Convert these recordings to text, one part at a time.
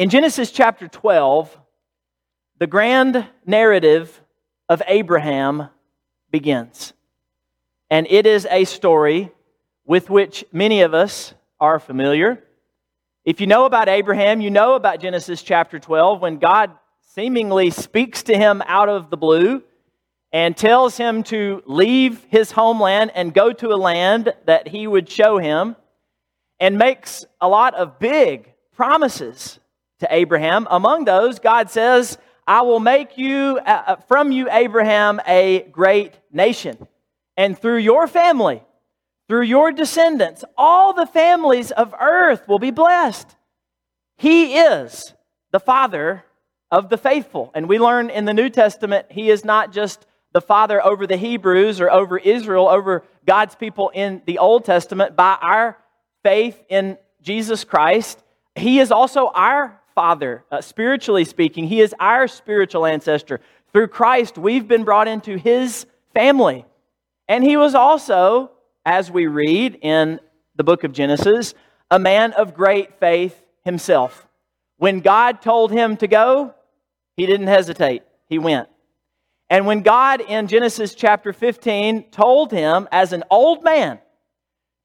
In Genesis chapter 12, the grand narrative of Abraham begins. And it is a story with which many of us are familiar. If you know about Abraham, you know about Genesis chapter 12 when God seemingly speaks to him out of the blue and tells him to leave his homeland and go to a land that he would show him and makes a lot of big promises to Abraham. Among those, God says, I will make you, uh, uh from you, Abraham, a great nation. And through your family, through your descendants, all the families of earth will be blessed. He is the father of the faithful. And we learn in the New Testament, he is not just the father over the Hebrews or over Israel, over God's people in the Old Testament by our faith in Jesus Christ. He is also our father, uh, spiritually speaking. He is our spiritual ancestor. Through Christ, we've been brought into his family. And he was also, as we read in the book of Genesis, a man of great faith himself. When God told him to go, he didn't hesitate, he went. And when God in Genesis chapter 15 told him, as an old man,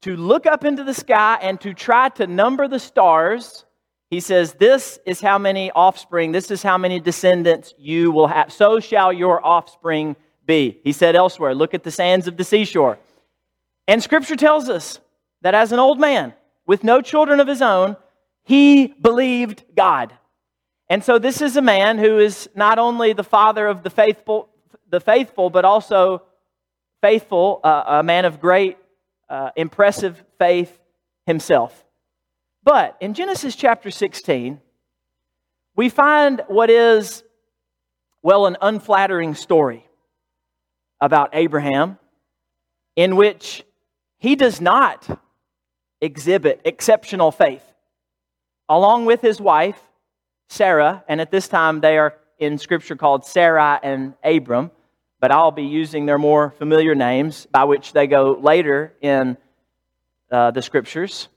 to look up into the sky and to try to number the stars, he says, This is how many offspring, this is how many descendants you will have. So shall your offspring be. He said elsewhere, Look at the sands of the seashore. And scripture tells us that as an old man with no children of his own, he believed God. And so this is a man who is not only the father of the faithful, the faithful, but also faithful, uh, a man of great, uh, impressive faith himself. But in Genesis chapter 16, we find what is, well, an unflattering story about Abraham in which he does not exhibit exceptional faith. Along with his wife, Sarah, and at this time they are in Scripture called Sarai and Abram, but I'll be using their more familiar names by which they go later in uh, the Scriptures.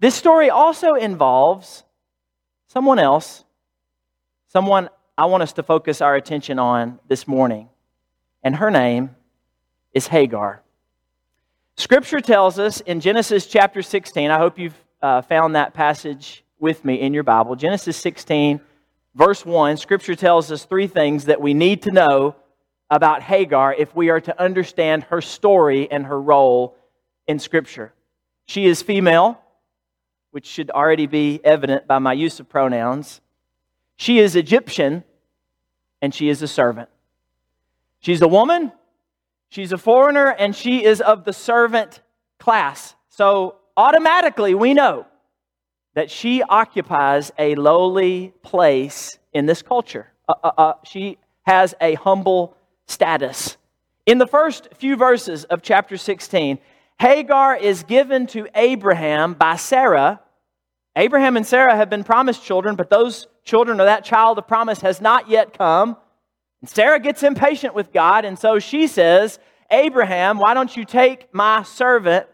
This story also involves someone else, someone I want us to focus our attention on this morning, and her name is Hagar. Scripture tells us in Genesis chapter 16, I hope you've uh, found that passage with me in your Bible. Genesis 16, verse 1, Scripture tells us three things that we need to know about Hagar if we are to understand her story and her role in Scripture. She is female, which should already be evident by my use of pronouns. She is Egyptian, and she is a servant. She's a woman, she's a foreigner, and she is of the servant class. So automatically we know that she occupies a lowly place in this culture. Uh, uh, uh, she has a humble status. In the first few verses of chapter 16, Hagar is given to Abraham by Sarah. Abraham and Sarah have been promised children, but those children or that child of promise has not yet come. And Sarah gets impatient with God, and so she says, Abraham, why don't you take my servant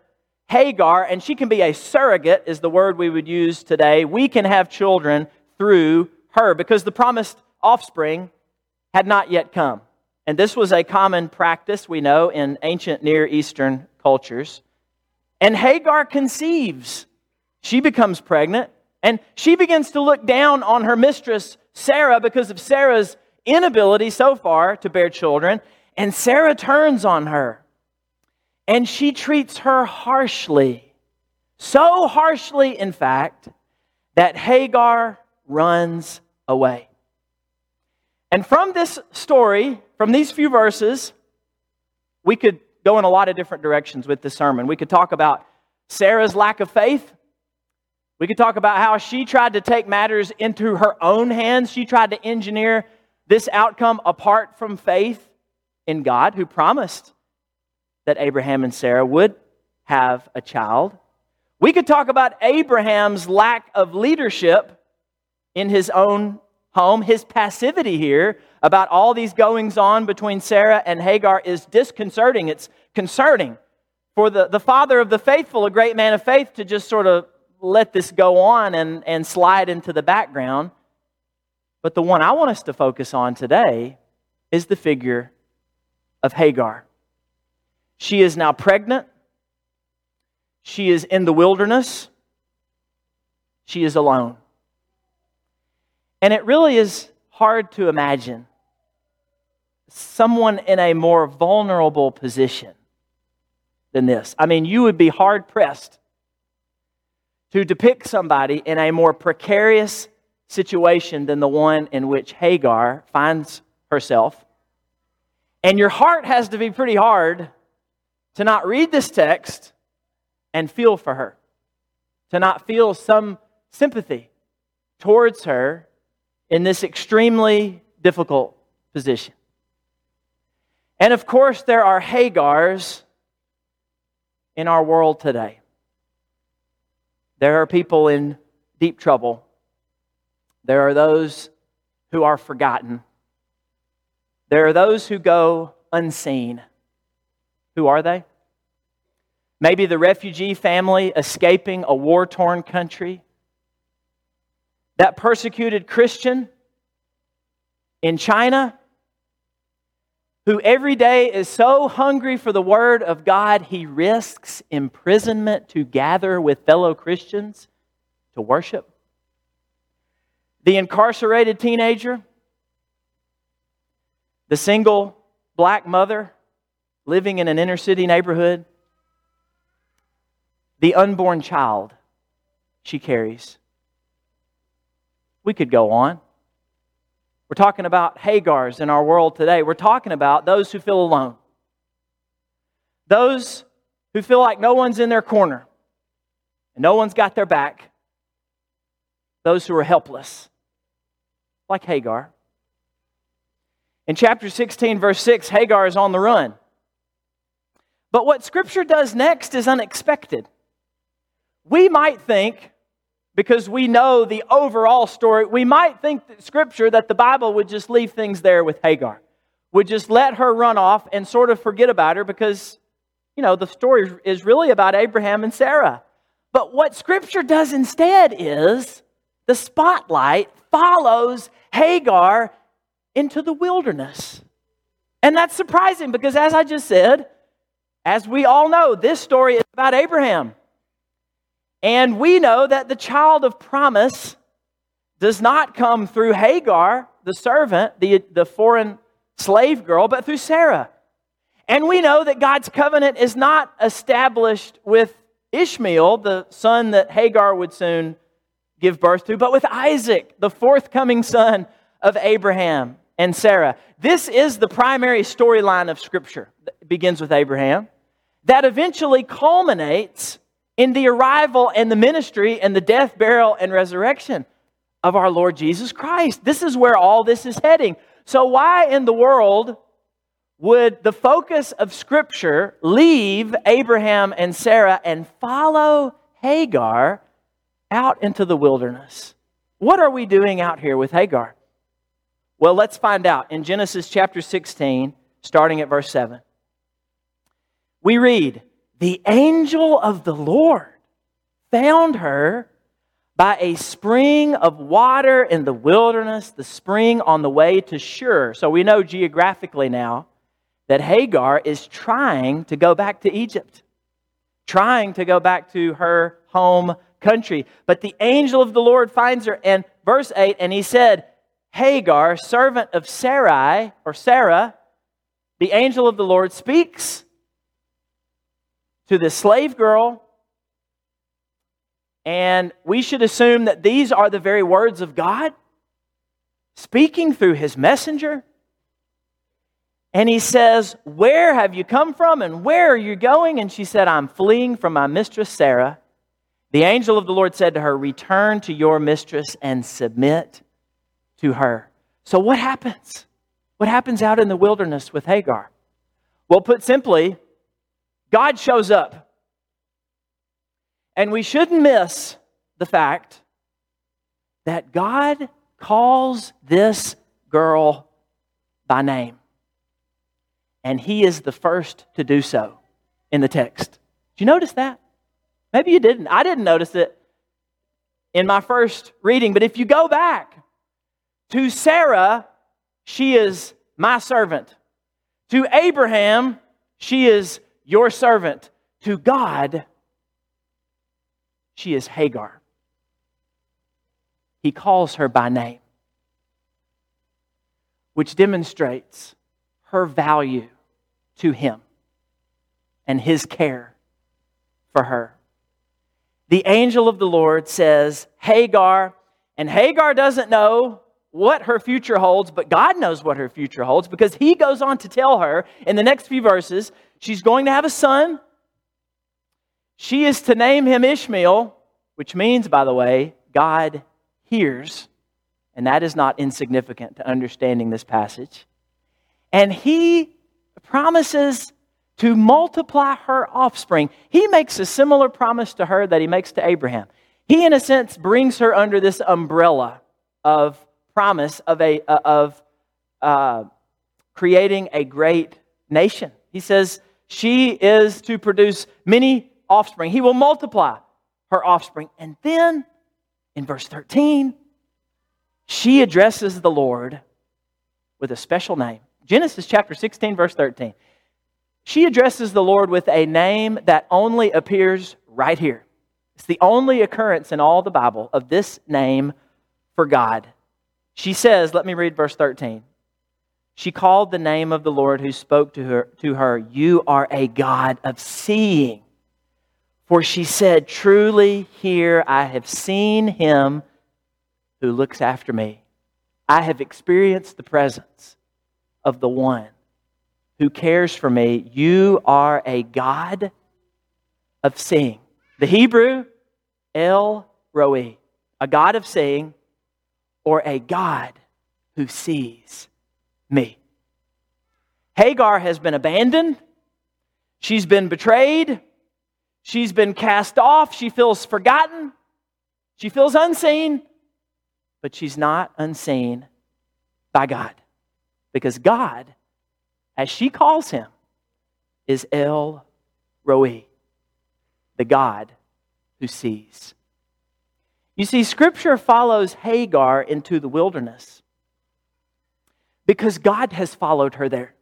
Hagar, and she can be a surrogate, is the word we would use today. We can have children through her because the promised offspring had not yet come. And this was a common practice, we know, in ancient Near Eastern cultures. And Hagar conceives. She becomes pregnant, and she begins to look down on her mistress, Sarah, because of Sarah's inability so far to bear children. And Sarah turns on her and she treats her harshly. So harshly, in fact, that Hagar runs away. And from this story, from these few verses, we could go in a lot of different directions with this sermon. We could talk about Sarah's lack of faith. We could talk about how she tried to take matters into her own hands. She tried to engineer this outcome apart from faith in God, who promised that Abraham and Sarah would have a child. We could talk about Abraham's lack of leadership in his own home. His passivity here about all these goings on between Sarah and Hagar is disconcerting. It's concerning for the, the father of the faithful, a great man of faith, to just sort of let this go on and, and slide into the background. But the one I want us to focus on today is the figure of Hagar. She is now pregnant. She is in the wilderness. She is alone. And it really is hard to imagine someone in a more vulnerable position than this. I mean, you would be hard pressed to depict somebody in a more precarious situation than the one in which Hagar finds herself. And your heart has to be pretty hard to not read this text and feel for her, to not feel some sympathy towards her in this extremely difficult position. And of course, there are Hagars in our world today. There are people in deep trouble. There are those who are forgotten. There are those who go unseen. Who are they? Maybe the refugee family escaping a war torn country. That persecuted Christian in China who every day is so hungry for the Word of God, he risks imprisonment to gather with fellow Christians to worship. The incarcerated teenager, the single black mother living in an inner city neighborhood, the unborn child she carries. We could go on. We're talking about Hagars in our world today. We're talking about those who feel alone, those who feel like no one's in their corner and no one's got their back, those who are helpless, like Hagar. In chapter 16, verse 6, Hagar is on the run. But what Scripture does next is unexpected. We might think because we know the overall story, we might think that Scripture that the Bible would just leave things there with Hagar, would just let her run off and sort of forget about her because, you know, the story is really about Abraham and Sarah. But what Scripture does instead is the spotlight follows Hagar into the wilderness. And that's surprising because, as I just said, as we all know, this story is about Abraham. And we know that the child of promise does not come through Hagar, the servant, the, the foreign slave girl, but through Sarah. And we know that God's covenant is not established with Ishmael, the son that Hagar would soon give birth to, but with Isaac, the forthcoming son of Abraham and Sarah. This is the primary storyline of Scripture. It begins with Abraham, that eventually culminates in the arrival and the ministry and the death, burial, and resurrection of our Lord Jesus Christ. This is where all this is heading. So, why in the world would the focus of Scripture leave Abraham and Sarah and follow Hagar out into the wilderness? What are we doing out here with Hagar? Well, let's find out in Genesis chapter 16, starting at verse 7. We read, the angel of the Lord found her by a spring of water in the wilderness, the spring on the way to Shur. So we know geographically now that Hagar is trying to go back to Egypt, trying to go back to her home country. But the angel of the Lord finds her, and verse 8, and he said, Hagar, servant of Sarai, or Sarah, the angel of the Lord speaks to the slave girl. And we should assume that these are the very words of God speaking through his messenger. And he says, Where have you come from and where are you going? And she said, I'm fleeing from my mistress Sarah. The angel of the Lord said to her, Return to your mistress and submit to her. So, what happens? What happens out in the wilderness with Hagar? Well, put simply, God shows up. And we shouldn't miss the fact that God calls this girl by name. And he is the first to do so in the text. Did you notice that? Maybe you didn't. I didn't notice it in my first reading, but if you go back To Sarah, she is my servant. To Abraham, she is your servant. To God, she is Hagar. He calls her by name, which demonstrates her value to him and his care for her. The angel of the Lord says, Hagar, and Hagar doesn't know what her future holds, but God knows what her future holds because he goes on to tell her in the next few verses she's going to have a son. She is to name him Ishmael, which means, by the way, God hears. And that is not insignificant to understanding this passage. And he promises to multiply her offspring. He makes a similar promise to her that he makes to Abraham. He, in a sense, brings her under this umbrella of promise of, a, uh, of uh, creating a great nation. He says she is to produce many offspring. He will multiply her offspring. And then in verse 13, she addresses the Lord with a special name. Genesis chapter 16, verse 13. She addresses the Lord with a name that only appears right here. It's the only occurrence in all the Bible of this name for God. She says, let me read verse 13. She called the name of the Lord who spoke to her, to her, You are a God of seeing. For she said, Truly, here I have seen him who looks after me. I have experienced the presence of the one who cares for me. You are a God of seeing. The Hebrew, El Roi, a God of seeing, or a God who sees me. Hagar has been abandoned. She's been betrayed. She's been cast off. She feels forgotten. She feels unseen. But she's not unseen by God. Because God, as she calls him, is El Roi, the God who sees. You see, Scripture follows Hagar into the wilderness because God has followed her there.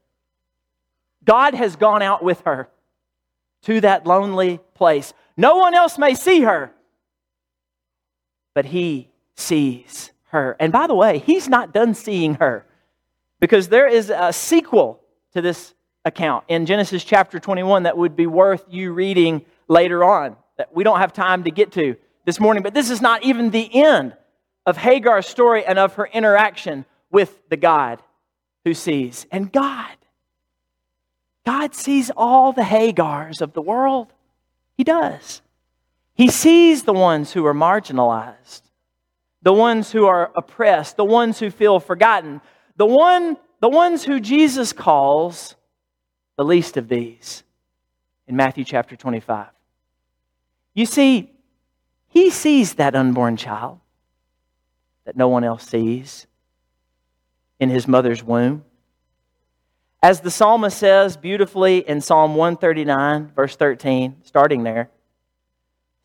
God has gone out with her to that lonely place. No one else may see her, but He sees her. And by the way, He's not done seeing her because there is a sequel to this account in Genesis chapter 21 that would be worth you reading later on that we don't have time to get to this morning. But this is not even the end of Hagar's story and of her interaction with the God who sees. And God, God sees all the Hagars of the world. He does. He sees the ones who are marginalized, the ones who are oppressed, the ones who feel forgotten, the, one, the ones who Jesus calls the least of these in Matthew chapter 25. You see, he sees that unborn child that no one else sees in his mother's womb. As the psalmist says beautifully in Psalm 139, verse 13, starting there,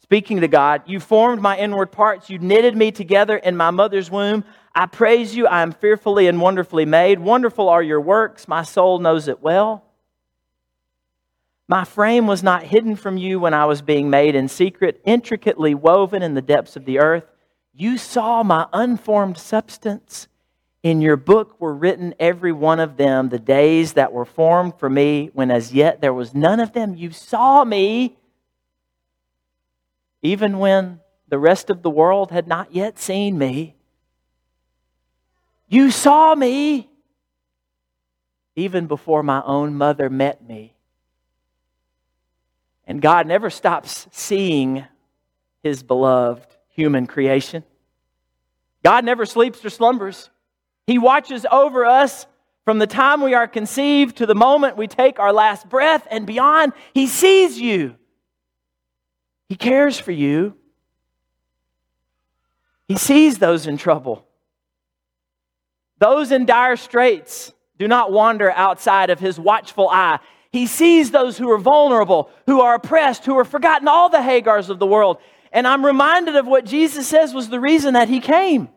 speaking to God, You formed my inward parts, you knitted me together in my mother's womb. I praise you, I am fearfully and wonderfully made. Wonderful are your works, my soul knows it well. My frame was not hidden from you when I was being made in secret, intricately woven in the depths of the earth. You saw my unformed substance. In your book were written every one of them, the days that were formed for me, when as yet there was none of them. You saw me, even when the rest of the world had not yet seen me. You saw me, even before my own mother met me. And God never stops seeing his beloved human creation. God never sleeps or slumbers. He watches over us from the time we are conceived to the moment we take our last breath and beyond. He sees you, He cares for you. He sees those in trouble. Those in dire straits do not wander outside of His watchful eye. He sees those who are vulnerable, who are oppressed, who are forgotten, all the Hagars of the world. And I'm reminded of what Jesus says was the reason that he came.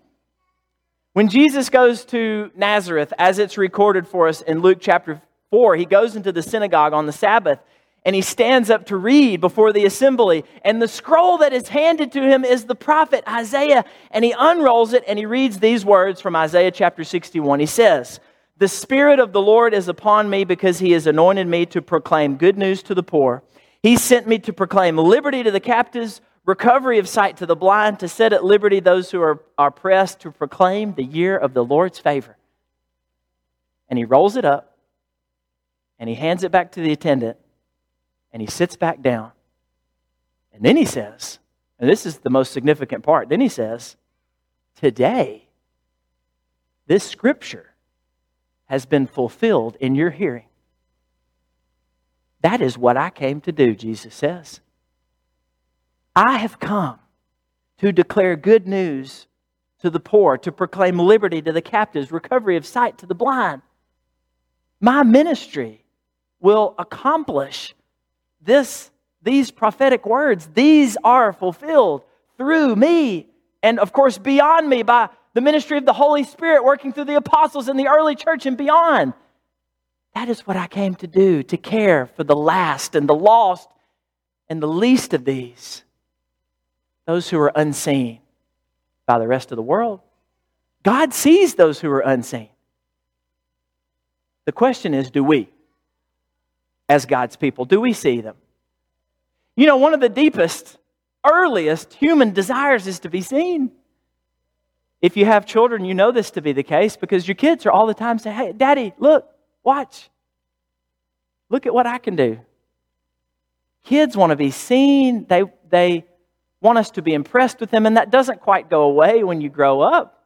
When Jesus goes to Nazareth, as it's recorded for us in Luke chapter 4, he goes into the synagogue on the Sabbath and he stands up to read before the assembly. And the scroll that is handed to him is the prophet Isaiah. And he unrolls it and he reads these words from Isaiah chapter 61. He says, The Spirit of the Lord is upon me because he has anointed me to proclaim good news to the poor. He sent me to proclaim liberty to the captives, recovery of sight to the blind, to set at liberty those who are oppressed, to proclaim the year of the Lord's favor. And he rolls it up and he hands it back to the attendant and he sits back down. And then he says, and this is the most significant part, then he says, Today, this scripture has been fulfilled in your hearing. That is what I came to do, Jesus says. I have come to declare good news to the poor, to proclaim liberty to the captives, recovery of sight to the blind. My ministry will accomplish this, these prophetic words, these are fulfilled through me and, of course, beyond me by the ministry of the Holy Spirit working through the apostles in the early church and beyond. That is what I came to do, to care for the last and the lost and the least of these, those who are unseen by the rest of the world. God sees those who are unseen. The question is do we? as God's people? Do we see them? You know, one of the deepest, earliest human desires is to be seen. If you have children, you know this to be the case because your kids are all the time saying, Hey, daddy, look, watch. Look at what I can do. Kids want to be seen, they, they want us to be impressed with them, and that doesn't quite go away when you grow up.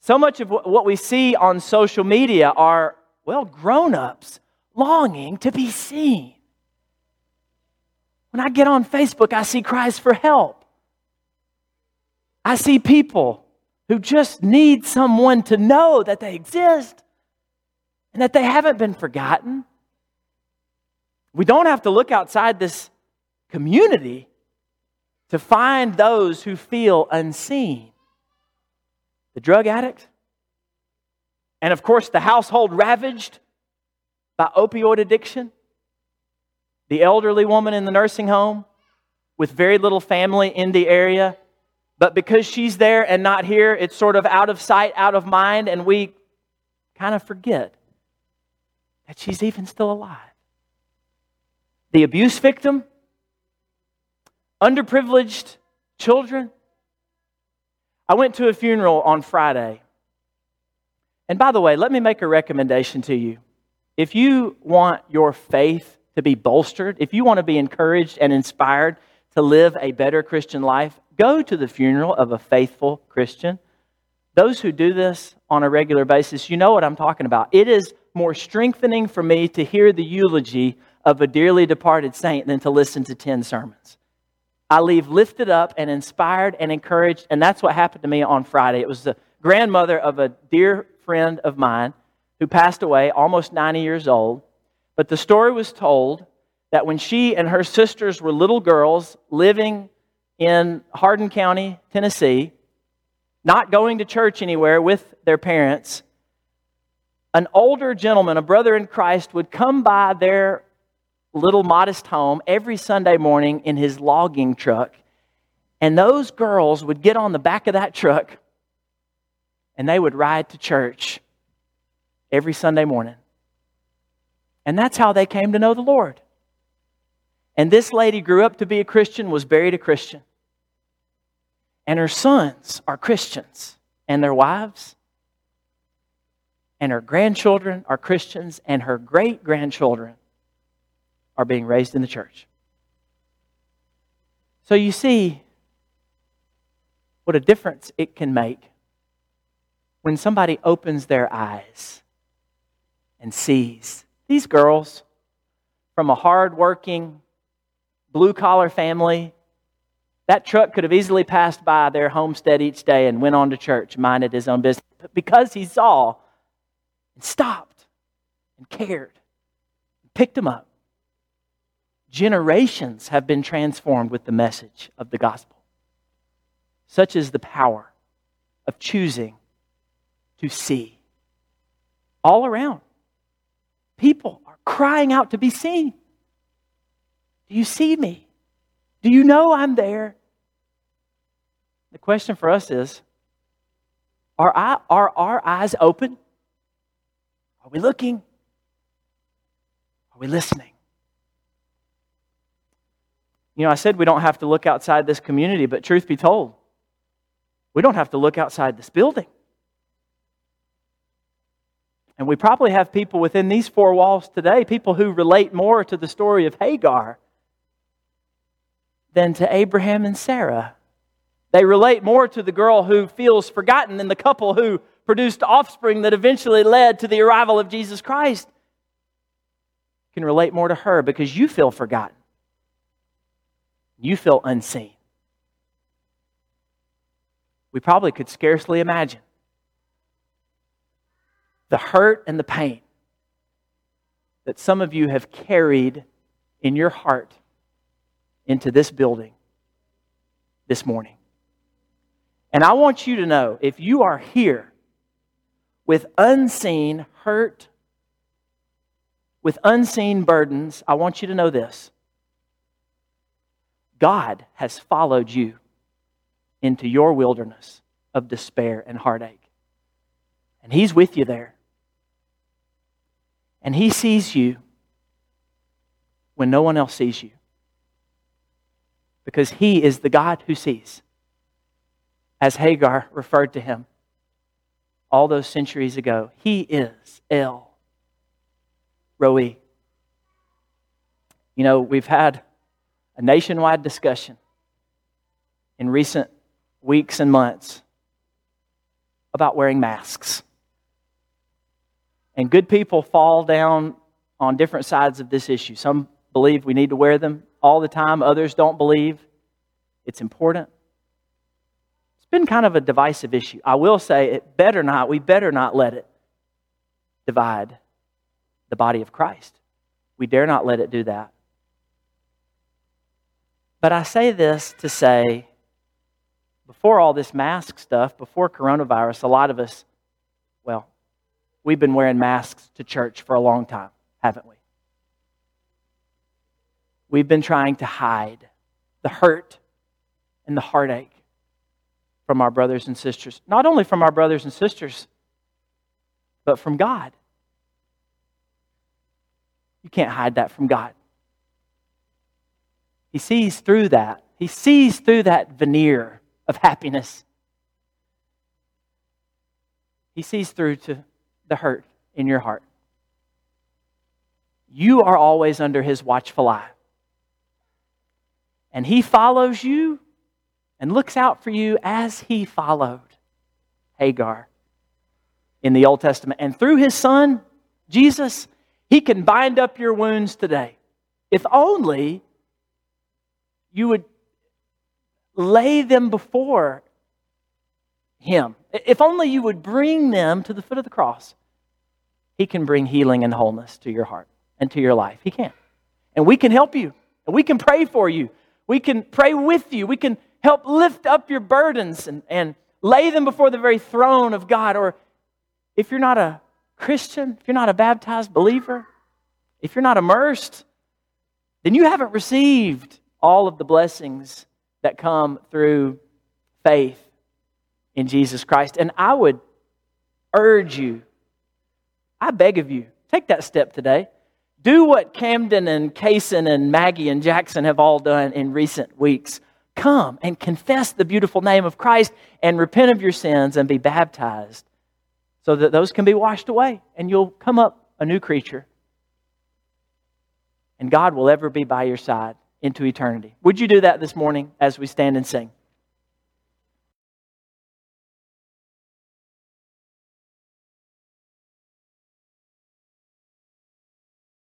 So much of what we see on social media are, well, grown ups longing to be seen. When I get on Facebook, I see cries for help. I see people who just need someone to know that they exist and that they haven't been forgotten. We don't have to look outside this community to find those who feel unseen. The drug addict, and of course, the household ravaged by opioid addiction, the elderly woman in the nursing home with very little family in the area, but because she's there and not here, it's sort of out of sight, out of mind, and we kind of forget that she's even still alive. The abuse victim, underprivileged children. I went to a funeral on Friday. And by the way, let me make a recommendation to you if you want your faith to be bolstered, if you want to be encouraged and inspired to live a better Christian life, go to the funeral of a faithful Christian. Those who do this on a regular basis, you know what I'm talking about. It is more strengthening for me to hear the eulogy of a dearly departed saint than to listen to 10 sermons. I leave lifted up and inspired and encouraged, and that's what happened to me on Friday. It was the grandmother of a dear friend of mine who passed away almost 90 years old. But the story was told that when she and her sisters were little girls living in Hardin County, Tennessee, not going to church anywhere with their parents, an older gentleman, a brother in Christ, would come by their little modest home every Sunday morning in his logging truck. And those girls would get on the back of that truck and they would ride to church every Sunday morning. And that's how they came to know the Lord. And this lady grew up to be a Christian, was buried a Christian. And her sons are Christians, and their wives, and her grandchildren are Christians, and her great grandchildren are being raised in the church. So you see what a difference it can make when somebody opens their eyes and sees these girls from a hardworking, blue collar family. That truck could have easily passed by their homestead each day and went on to church, minded his own business. But because he saw and stopped and cared, and picked them up, generations have been transformed with the message of the gospel. Such is the power of choosing to see. All around. People are crying out to be seen. Do you see me? Do you know I'm there? The question for us is are, I, are our eyes open? Are we looking? Are we listening? You know, I said we don't have to look outside this community, but truth be told, we don't have to look outside this building. And we probably have people within these four walls today, people who relate more to the story of Hagar than to Abraham and Sarah. They relate more to the girl who feels forgotten than the couple who produced offspring that eventually led to the arrival of Jesus Christ. You can relate more to her because you feel forgotten. You feel unseen. We probably could scarcely imagine the hurt and the pain that some of you have carried in your heart into this building this morning. And I want you to know if you are here with unseen hurt, with unseen burdens, I want you to know this God has followed you into your wilderness of despair and heartache. And He's with you there. And He sees you when no one else sees you. Because He is the God who sees as Hagar referred to him all those centuries ago. He is El Roi. You know, we've had a nationwide discussion in recent weeks and months about wearing masks. And good people fall down on different sides of this issue. Some believe we need to wear them all the time, others don't believe it's important It's been kind of a divisive issue. I will say it better not, we better not let it divide the body of Christ. We dare not let it do that. But I say this to say, before all this mask stuff, before coronavirus, a lot of us, well, we've been wearing masks to church for a long time, haven't we? We've been trying to hide the hurt and the heartache from our brothers and sisters. Not only from our brothers and sisters, but from God. You can't hide that from God. He sees through that. He sees through that veneer of happiness. He sees through to the hurt in your heart. You are always under his watchful eye. And he follows you and looks out for you as he followed Hagar in the Old Testament. And through his son, Jesus, he can bind up your wounds today. If only you would lay them before him. If only you would bring them to the foot of the cross. He can bring healing and wholeness to your heart and to your life. He can. And we can help you. And we can pray for you. We can pray with you. We can help lift up your burdens and, and lay them before the very throne of God. Or if you're not a Christian, if you're not a baptized believer, if you're not immersed, then you haven't received all of the blessings that come through faith in Jesus Christ. And I would urge you, I beg of you, take that step today. Do what Camden and Kaysen and Maggie and Jackson have all done in recent weeks. Come and confess the beautiful name of Christ and repent of your sins and be baptized so that those can be washed away and you'll come up a new creature. And God will ever be by your side into eternity. Would you do that this morning as we stand and sing?